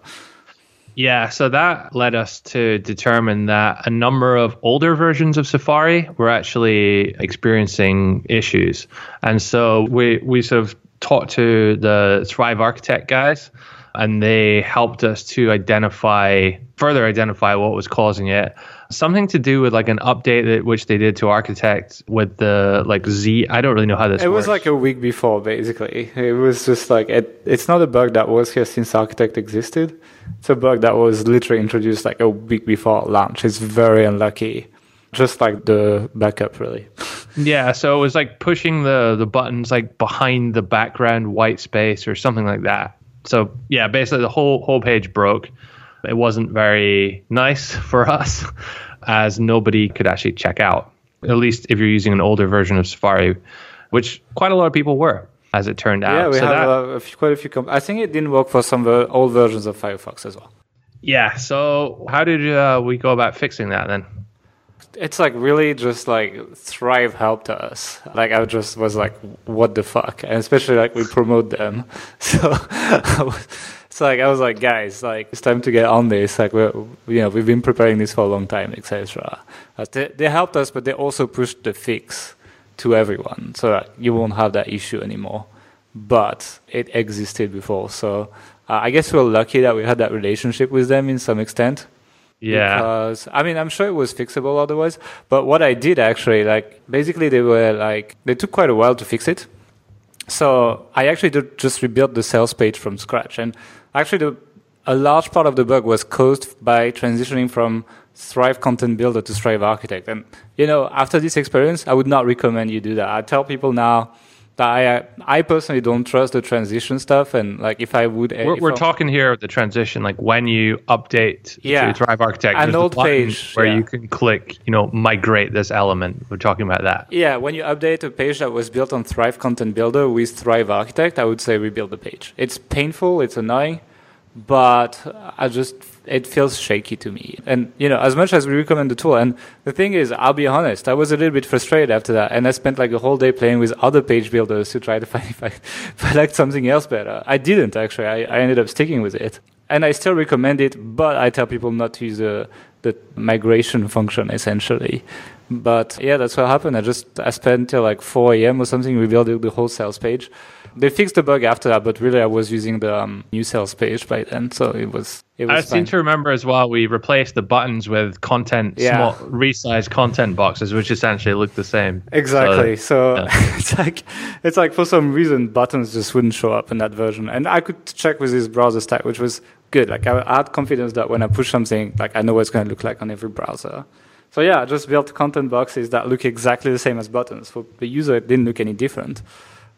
Yeah, so that led us to determine that a number of older versions of Safari were actually experiencing issues. And so we, we sort of talked to the Thrive Architect guys, and they helped us to identify, further identify what was causing it. Something to do with like an update that which they did to Architect with the like Z. I don't really know how this. It works. was like a week before, basically. It was just like it, it's not a bug that was here since Architect existed. It's a bug that was literally introduced like a week before launch. It's very unlucky, just like the backup, really. Yeah, so it was like pushing the the buttons like behind the background white space or something like that. So yeah, basically the whole whole page broke. It wasn't very nice for us as nobody could actually check out. At least if you're using an older version of Safari, which quite a lot of people were, as it turned out. Yeah, we so have that, a, few, quite a few. Comp- I think it didn't work for some ver- old versions of Firefox as well. yeah. So how did uh, we go about fixing that then? It's like really just like Thrive helped us. Like I just was like, what the fuck? And especially like we promote them, so It's like I was like, guys, like it's time to get on this. Like we, you know, we've been preparing this for a long time, etc. They, they helped us, but they also pushed the fix to everyone, so that you won't have that issue anymore. But it existed before, so uh, I guess we we're lucky that we had that relationship with them in some extent Yeah. because I mean I'm sure it was fixable otherwise. But what I did actually, like basically they were like they took quite a while to fix it. So I actually did just rebuilt the sales page from scratch, and actually the, a large part of the bug was caused by transitioning from Thrive Content Builder to Thrive Architect. And you know, after this experience, I would not recommend you do that. I tell people now I I personally don't trust the transition stuff, and like if I would, We're, we're talking here of the transition, like when you update Yeah. to Thrive Architect, An old page, where yeah. you can click, you know, migrate this element. We're talking about that. Yeah, when you update a page that was built on Thrive Content Builder with Thrive Architect, I would say rebuild the page. It's painful, it's annoying, but I just it feels shaky to me. And you know, as much as we recommend the tool, and the thing is, I'll be honest, I was a little bit frustrated after that, and I spent like a whole day playing with other page builders to try to find if I, if I liked something else better. I didn't actually. I, I ended up sticking with it, and I still recommend it, but I tell people not to use the the migration function essentially. But yeah, that's what happened. I just I spent till like 4 a.m. or something rebuilding the whole sales page. They fixed the bug after that, but really I was using the um, new sales page by then, so it was it was I fine. seem to remember as well. We replaced the buttons with content, Yeah. small resized content boxes, which essentially looked the same. Exactly. So, yeah. it's like it's like for some reason buttons just wouldn't show up in that version, and I could check with this BrowserStack, which was good. Like I, I had confidence that when I push something, like I know what it's going to look like on every browser. So yeah, I just built content boxes that look exactly the same as buttons. For the user, it didn't look any different,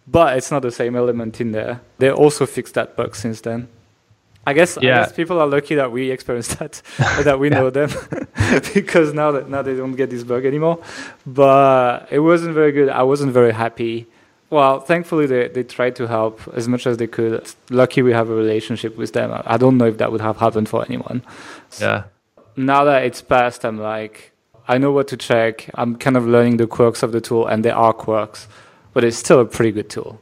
but it's not the same element in there. They also fixed that bug since then. I guess, I guess people are lucky that we experienced that, that we know them, because now that now they don't get this bug anymore. But it wasn't very good. I wasn't very happy. Well, thankfully they, they tried to help as much as they could. Lucky we have a relationship with them. I don't know if that would have happened for anyone. Yeah. Now that it's passed, I'm like, I know what to check. I'm kind of learning the quirks of the tool, and there are quirks, but it's still a pretty good tool.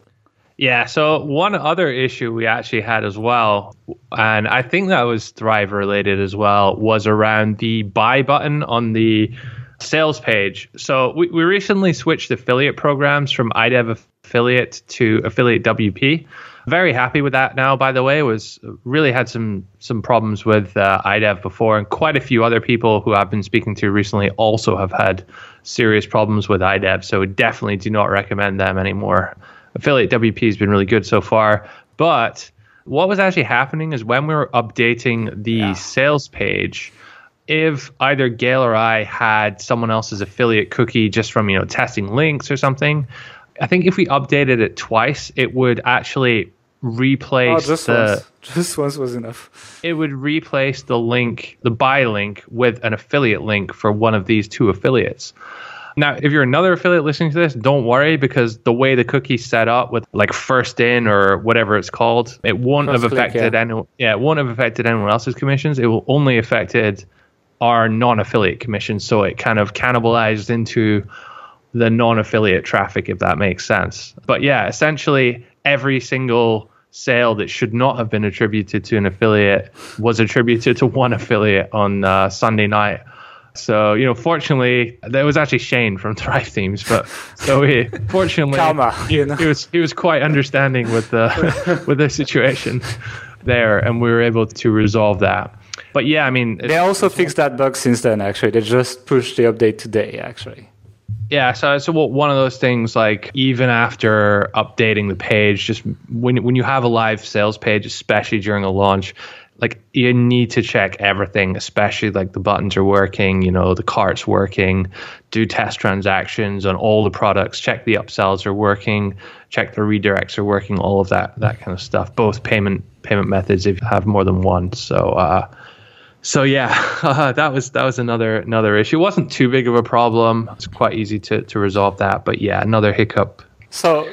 Yeah. So one other issue we actually had as well, and I think that was Thrive related as well, was around the buy button on the sales page. So we, we recently switched affiliate programs from iDev affiliate to AffiliateWP. Very happy with that now. By the way, was really had some some problems with uh, iDev before, and quite a few other people who I've been speaking to recently also have had serious problems with iDev. So definitely do not recommend them anymore. AffiliateWP has been really good so far, but what was actually happening is when we were updating the Yeah. sales page, if either Gael or I had someone else's affiliate cookie just from you know testing links or something, I think if we updated it twice, it would actually Oh, replace just the once. Just once was enough. it would replace the link, the buy link, with an affiliate link for one of these two affiliates. Now, if you're another affiliate listening to this, don't worry because the way the cookie's set up with like first in or whatever it's called, it won't First have affected yeah. any yeah, it won't have affected anyone else's commissions. It will only affected our non-affiliate commissions. So it kind of cannibalized into the non-affiliate traffic if that makes sense. But yeah, essentially every single sale that should not have been attributed to an affiliate was attributed to one affiliate on uh, Sunday night. So you know, fortunately, there was actually Shane from Thrive Themes, but so he fortunately Karma, you know. he was he was quite understanding with the with the situation there, and we were able to resolve that. But yeah, I mean, They also fixed that bug since then. Actually, they just pushed the update today. Actually, Yeah, so so one of those things like even after updating the page, just when when you have a live sales page, especially during a launch, like you need to check everything, especially like the buttons are working, you know, the cart's working, do test transactions on all the products, check the upsells are working, check the redirects are working, all of that that kind of stuff. Both payment payment methods if you have more than one. So uh so yeah, uh, that was that was another another issue. It wasn't too big of a problem. It's quite easy to, to resolve that. But yeah, another hiccup. so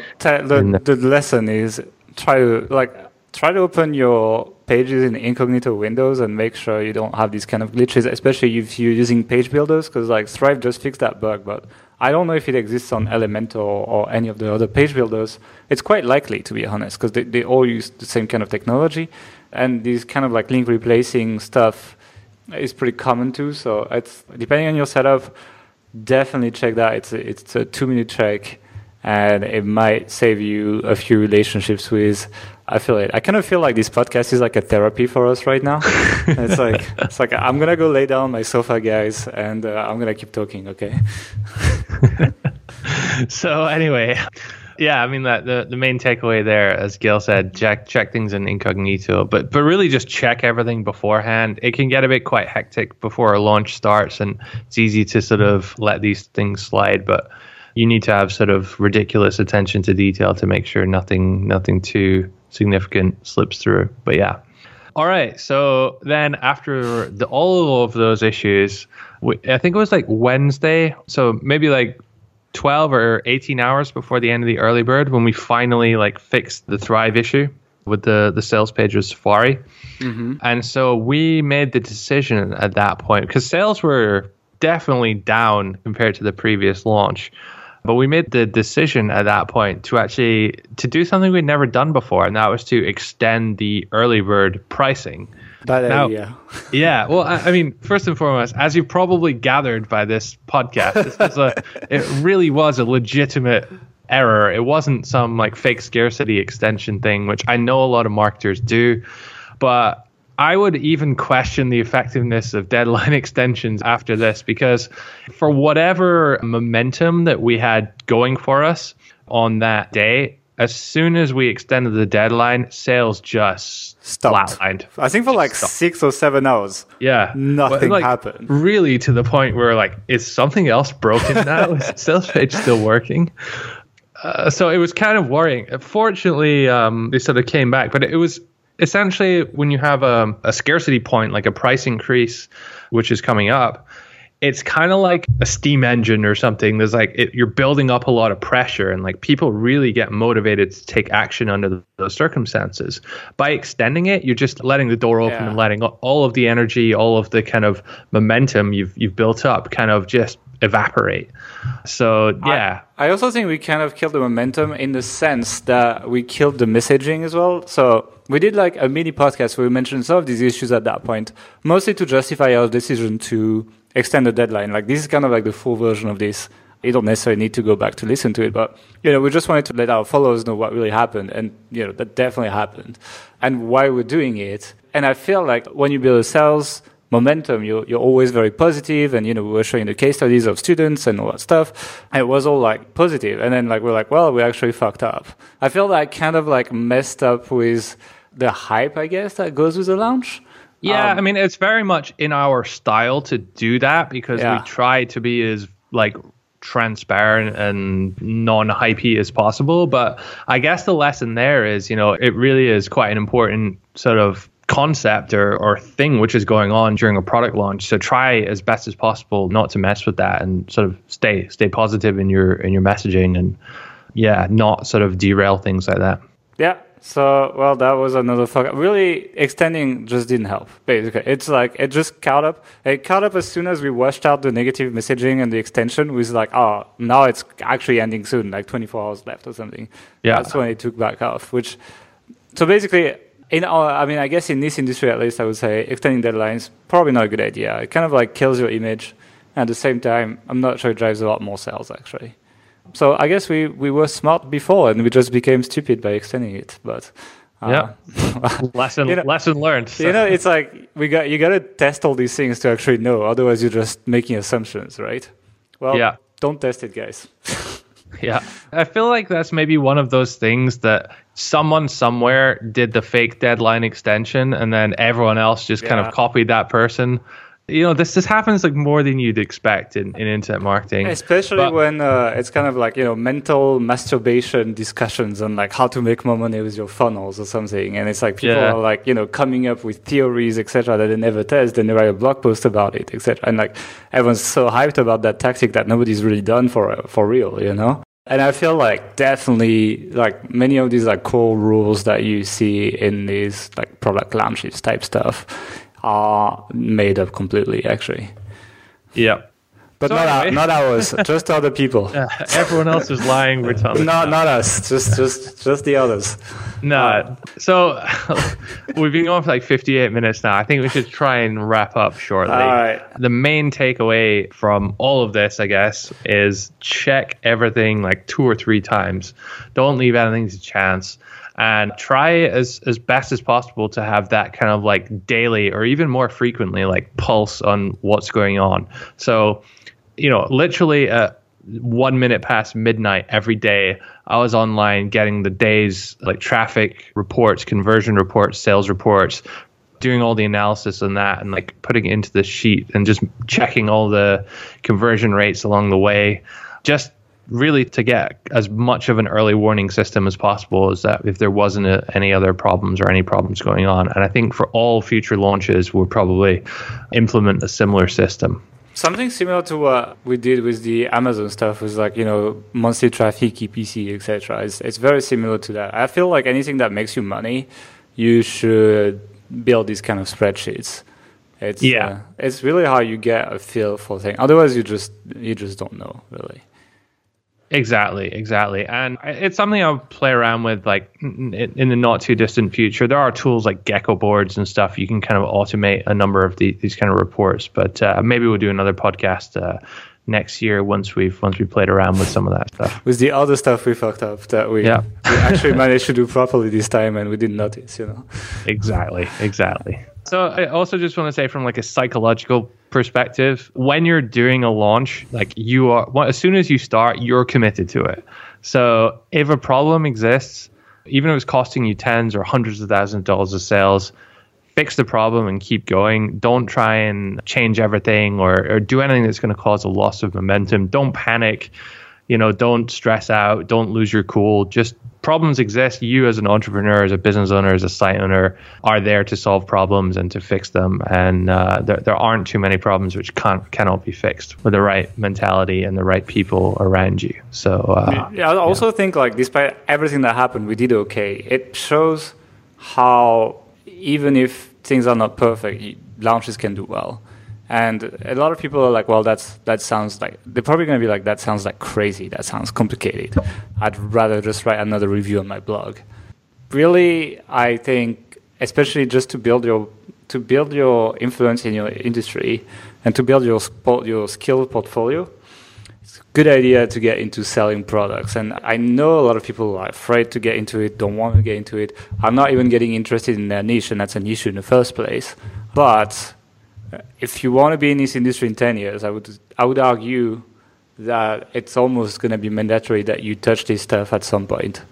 the, the- lesson is try to like try to open your pages in incognito windows and make sure you don't have these kind of glitches, especially if you're using page builders, because like Thrive just fixed that bug, but I don't know if it exists on Elementor or any of the other page builders. It's quite likely, to be honest, because they, they all use the same kind of technology, and these kind of like link replacing stuff is pretty common too. So it's depending on your setup, definitely check that. It's a, it's a two minute check, and it might save you a few relationships with affiliate. I kind of feel like this podcast is like a therapy for us right now. it's like it's like I'm gonna go lay down on my sofa, guys, and uh, I'm gonna keep talking. Okay. So anyway, yeah, I mean that the, the main takeaway there, as Gael said, check check things in incognito, but but really just check everything beforehand. It can get a bit quite hectic before a launch starts, and it's easy to sort of let these things slide, but. You need to have sort of ridiculous attention to detail to make sure nothing nothing too significant slips through. But yeah, all right. So then after the, all of those issues, I think it was like Wednesday. So maybe like 12 or 18 hours before the end of the early bird when we finally like fixed the Thrive issue with the, the sales page with Safari. Mm-hmm. And so we made the decision at that point because sales were definitely down compared to the previous launch. But we made the decision at that point to actually to do something we'd never done before, and that was to extend the early bird pricing. Bad uh, Now- idea. Yeah, well, I, I mean, first and foremost, as you've probably gathered by this podcast, this was a, it really was a legitimate error. It wasn't some like fake scarcity extension thing, which I know a lot of marketers do, but I would even question the effectiveness of deadline extensions after this because for whatever momentum that we had going for us on that day, as soon as we extended the deadline, sales just Stopped. flatlined. I think for like Stop. six or seven hours. Yeah. Nothing like, happened. Really to the point where like, is something else broken now? is the sales page still working? Uh, so it was kind of worrying. Fortunately, um, they sort of came back, but it was essentially when you have a, a scarcity point, like a price increase, which is coming up, it's kind of like a steam engine or something. There's like it, you're building up a lot of pressure, and like people really get motivated to take action under th- those circumstances. By extending it, you're just letting the door open Yeah. and letting all of the energy, all of the kind of momentum you've you've built up, kind of just evaporate. So yeah, I also think we kind of killed the momentum in the sense that we killed the messaging as well. So we did like a mini podcast where we mentioned some of these issues at that point, mostly to justify our decision to extend the deadline. Like this is kind of like the full version of this. You don't necessarily need to go back to listen to it, but you know, we just wanted to let our followers know what really happened, and you know, that definitely happened, and why we're doing it. And I feel like when you build a sales momentum, you're, you're always very positive, and you know, we were showing the case studies of students and all that stuff. And it was all like positive, and then like we're like, well, we actually fucked up. I feel like kind of like messed up with the hype, I guess, that goes with the launch. Yeah, Um, I mean, it's very much in our style to do that because Yeah. we try to be as like transparent and non-hypey as possible. But I guess the lesson there is, you know, it really is quite an important sort of concept or, or thing which is going on during a product launch. So try as best as possible not to mess with that and sort of stay stay positive in your in your messaging and yeah, not sort of derail things like that. Yeah, So, well, that was another fuck. Really, extending just didn't help. Basically, it's like it just caught up. It caught up as soon as we washed out the negative messaging and the extension. Was like, oh, now it's actually ending soon, like 24 hours left or something. Yeah. that's when it took back off. Which, so basically, in our, I mean, I guess in this industry at least, I would say extending deadlines probably not a good idea. It kind of like kills your image. And At the same time, I'm not sure it drives a lot more sales actually. So I guess we, we were smart before and we just became stupid by extending it. But uh, Yeah. lesson You know- lesson learned. you know, it's like we got you got to test all these things to actually know. Otherwise, you're just making assumptions, right? Well, Yeah. don't test it, guys. Yeah. I feel like that's maybe one of those things that someone somewhere did the fake deadline extension and then everyone else just kind of copied that person. You know, this this happens like more than you'd expect in, in internet marketing. Especially But- when uh, it's kind of like you know mental masturbation discussions on like how to make more money with your funnels or something, and it's like people Yeah. are like you know coming up with theories etc. that they never test, then they write a blog post about it etc. And like everyone's so hyped about that tactic that nobody's really done for for real, you know. And I feel like definitely like many of these like core rules that you see in these like product launches type stuff are made up completely actually. yeah. But So not, our- not ours, just other people. Everyone else is lying. We're telling Not not us, just just just the others. No. So we've been going for like 58 minutes now. I think we should try and wrap up shortly. All right. The main takeaway from all of this, I guess, is check everything like two or three times. Don't leave anything to chance. And try as, as best as possible to have that kind of like daily or even more frequently like pulse on what's going on. So, you know, literally at one minute past midnight every day, I was online getting the day's like traffic reports, conversion reports, sales reports, doing all the analysis on that and like putting it into the sheet and just checking all the conversion rates along the way. Just really to get as much of an early warning system as possible is that if there wasn't a, any other problems or any problems going on. And I think for all future launches, we'll probably implement a similar system. Something similar to what we did with the Amazon stuff was like you know monthly traffic, EPC, etc. It's it's very similar to that. I feel like anything that makes you money, you should build these kind of spreadsheets. It's Yeah. uh, it's really how you get a feel for things. Otherwise, you just you just don't know really. Exactly, exactly. And it's something I'll play around with like in, the not too distant future. There are tools like Geckoboards and stuff. You can kind of automate a number of the, these kind of reports, but uh, maybe we'll do another podcast uh, next year once we've once we played around with some of that stuff. With the other stuff we fucked up that we, Yeah. we actually managed to do properly this time and we didn't notice, you know. Exactly, exactly. So I also just want to say from like a psychological perspective, when you're doing a launch, like you are well, as soon as you start, you're committed to it. So if a problem exists, even if it's costing you tens or hundreds of thousands of dollars of sales, fix the problem and keep going. Don't try and change everything or, or do anything that's going to cause a loss of momentum. Don't panic. You know, don't stress out. Don't lose your cool. Just problems exist. You, as an entrepreneur, as a business owner, as a site owner, are there to solve problems and to fix them. And uh, there, there aren't too many problems which can't cannot be fixed with the right mentality and the right people around you. So uh, Yeah, I also think like despite everything that happened, we did okay. It shows how even if things are not perfect, launches can do well. And a lot of people are like, "Well, that's that sounds like they're probably going to be like that sounds like crazy. That sounds complicated. I'd rather just write another review on my blog." Really, I think, especially just to build your to build your influence in your industry and to build your your skill portfolio, it's a good idea to get into selling products. And I know a lot of people are afraid to get into it, don't want to get into it. I'm not even getting interested in their niche, and that's an issue in the first place. But Uh, if you want to be in this industry in 10 years, I would, I would argue that it's almost going to be mandatory that you touch this stuff at some point.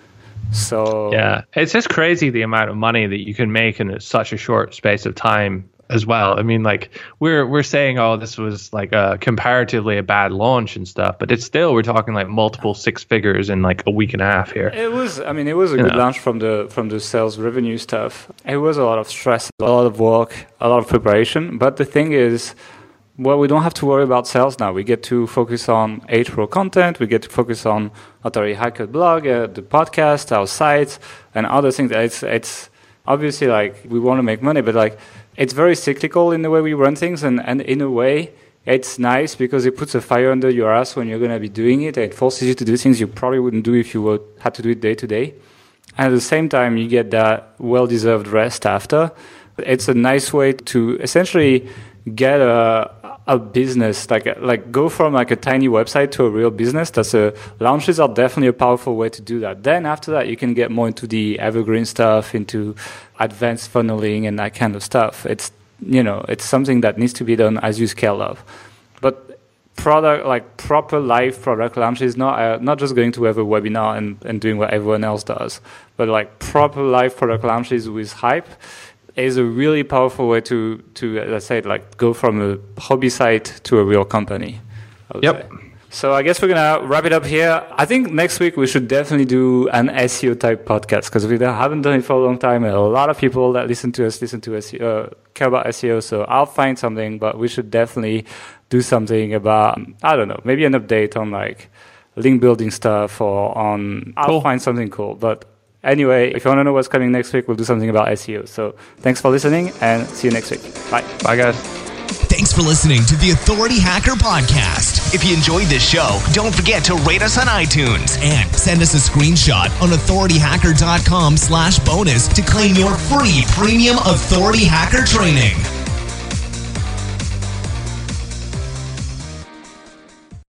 So Yeah, it's just crazy the amount of money that you can make in such a short space of time as well. I mean, like we're we're saying, oh, this was like a comparatively a bad launch and stuff, but it's still we're talking like multiple six figures in like a week and a half here. It was. I mean, it was a good Yeah. launch from the from the sales revenue stuff. It was a lot of stress, a lot of work, a lot of preparation. But the thing is, well, we don't have to worry about sales now. We get to focus on HPro content. We get to focus on Authority Hacker blog, uh, the podcast, our sites, and other things. It's it's obviously like we want to make money, but like it's very cyclical in the way we run things, and and in a way. It's nice because it puts a fire under your ass when you're going to be doing it. It forces you to do things you probably wouldn't do if you were, had to do it day to day. And at the same time, you get that well deserved rest after. It's a nice way to essentially get a, a business like like go from like a tiny website to a real business. That's a launches are definitely a powerful way to do that. Then after that you can get more into the evergreen stuff into advanced funneling and that kind of stuff. It's you know it's something that needs to be done as you scale up. But product like proper live product launch is not uh, not just going to have a webinar and, and doing what everyone else does but like proper live product launches with hype is a really powerful way to to as I said like go from a hobby site to a real company. Yep. Say. So I guess we're gonna wrap it up here. I think next week we should definitely do an SEO type podcast because we haven't done it for a long time. And a lot of people that listen to us listen to SEO, uh, care about SEO. So I'll find something, but we should definitely do something about I don't know, maybe an update on like link building stuff or on. I'll find something cool, but Anyway, if you want to know what's coming next week, we'll do something about SEO. So thanks for listening and see you next week. Bye. Bye, guys. Thanks for listening to the Authority Hacker Podcast. If you enjoyed this show, don't forget to rate us on iTunes and send us a screenshot on authorityhacker.com slash bonus to claim your free premium authority hacker training.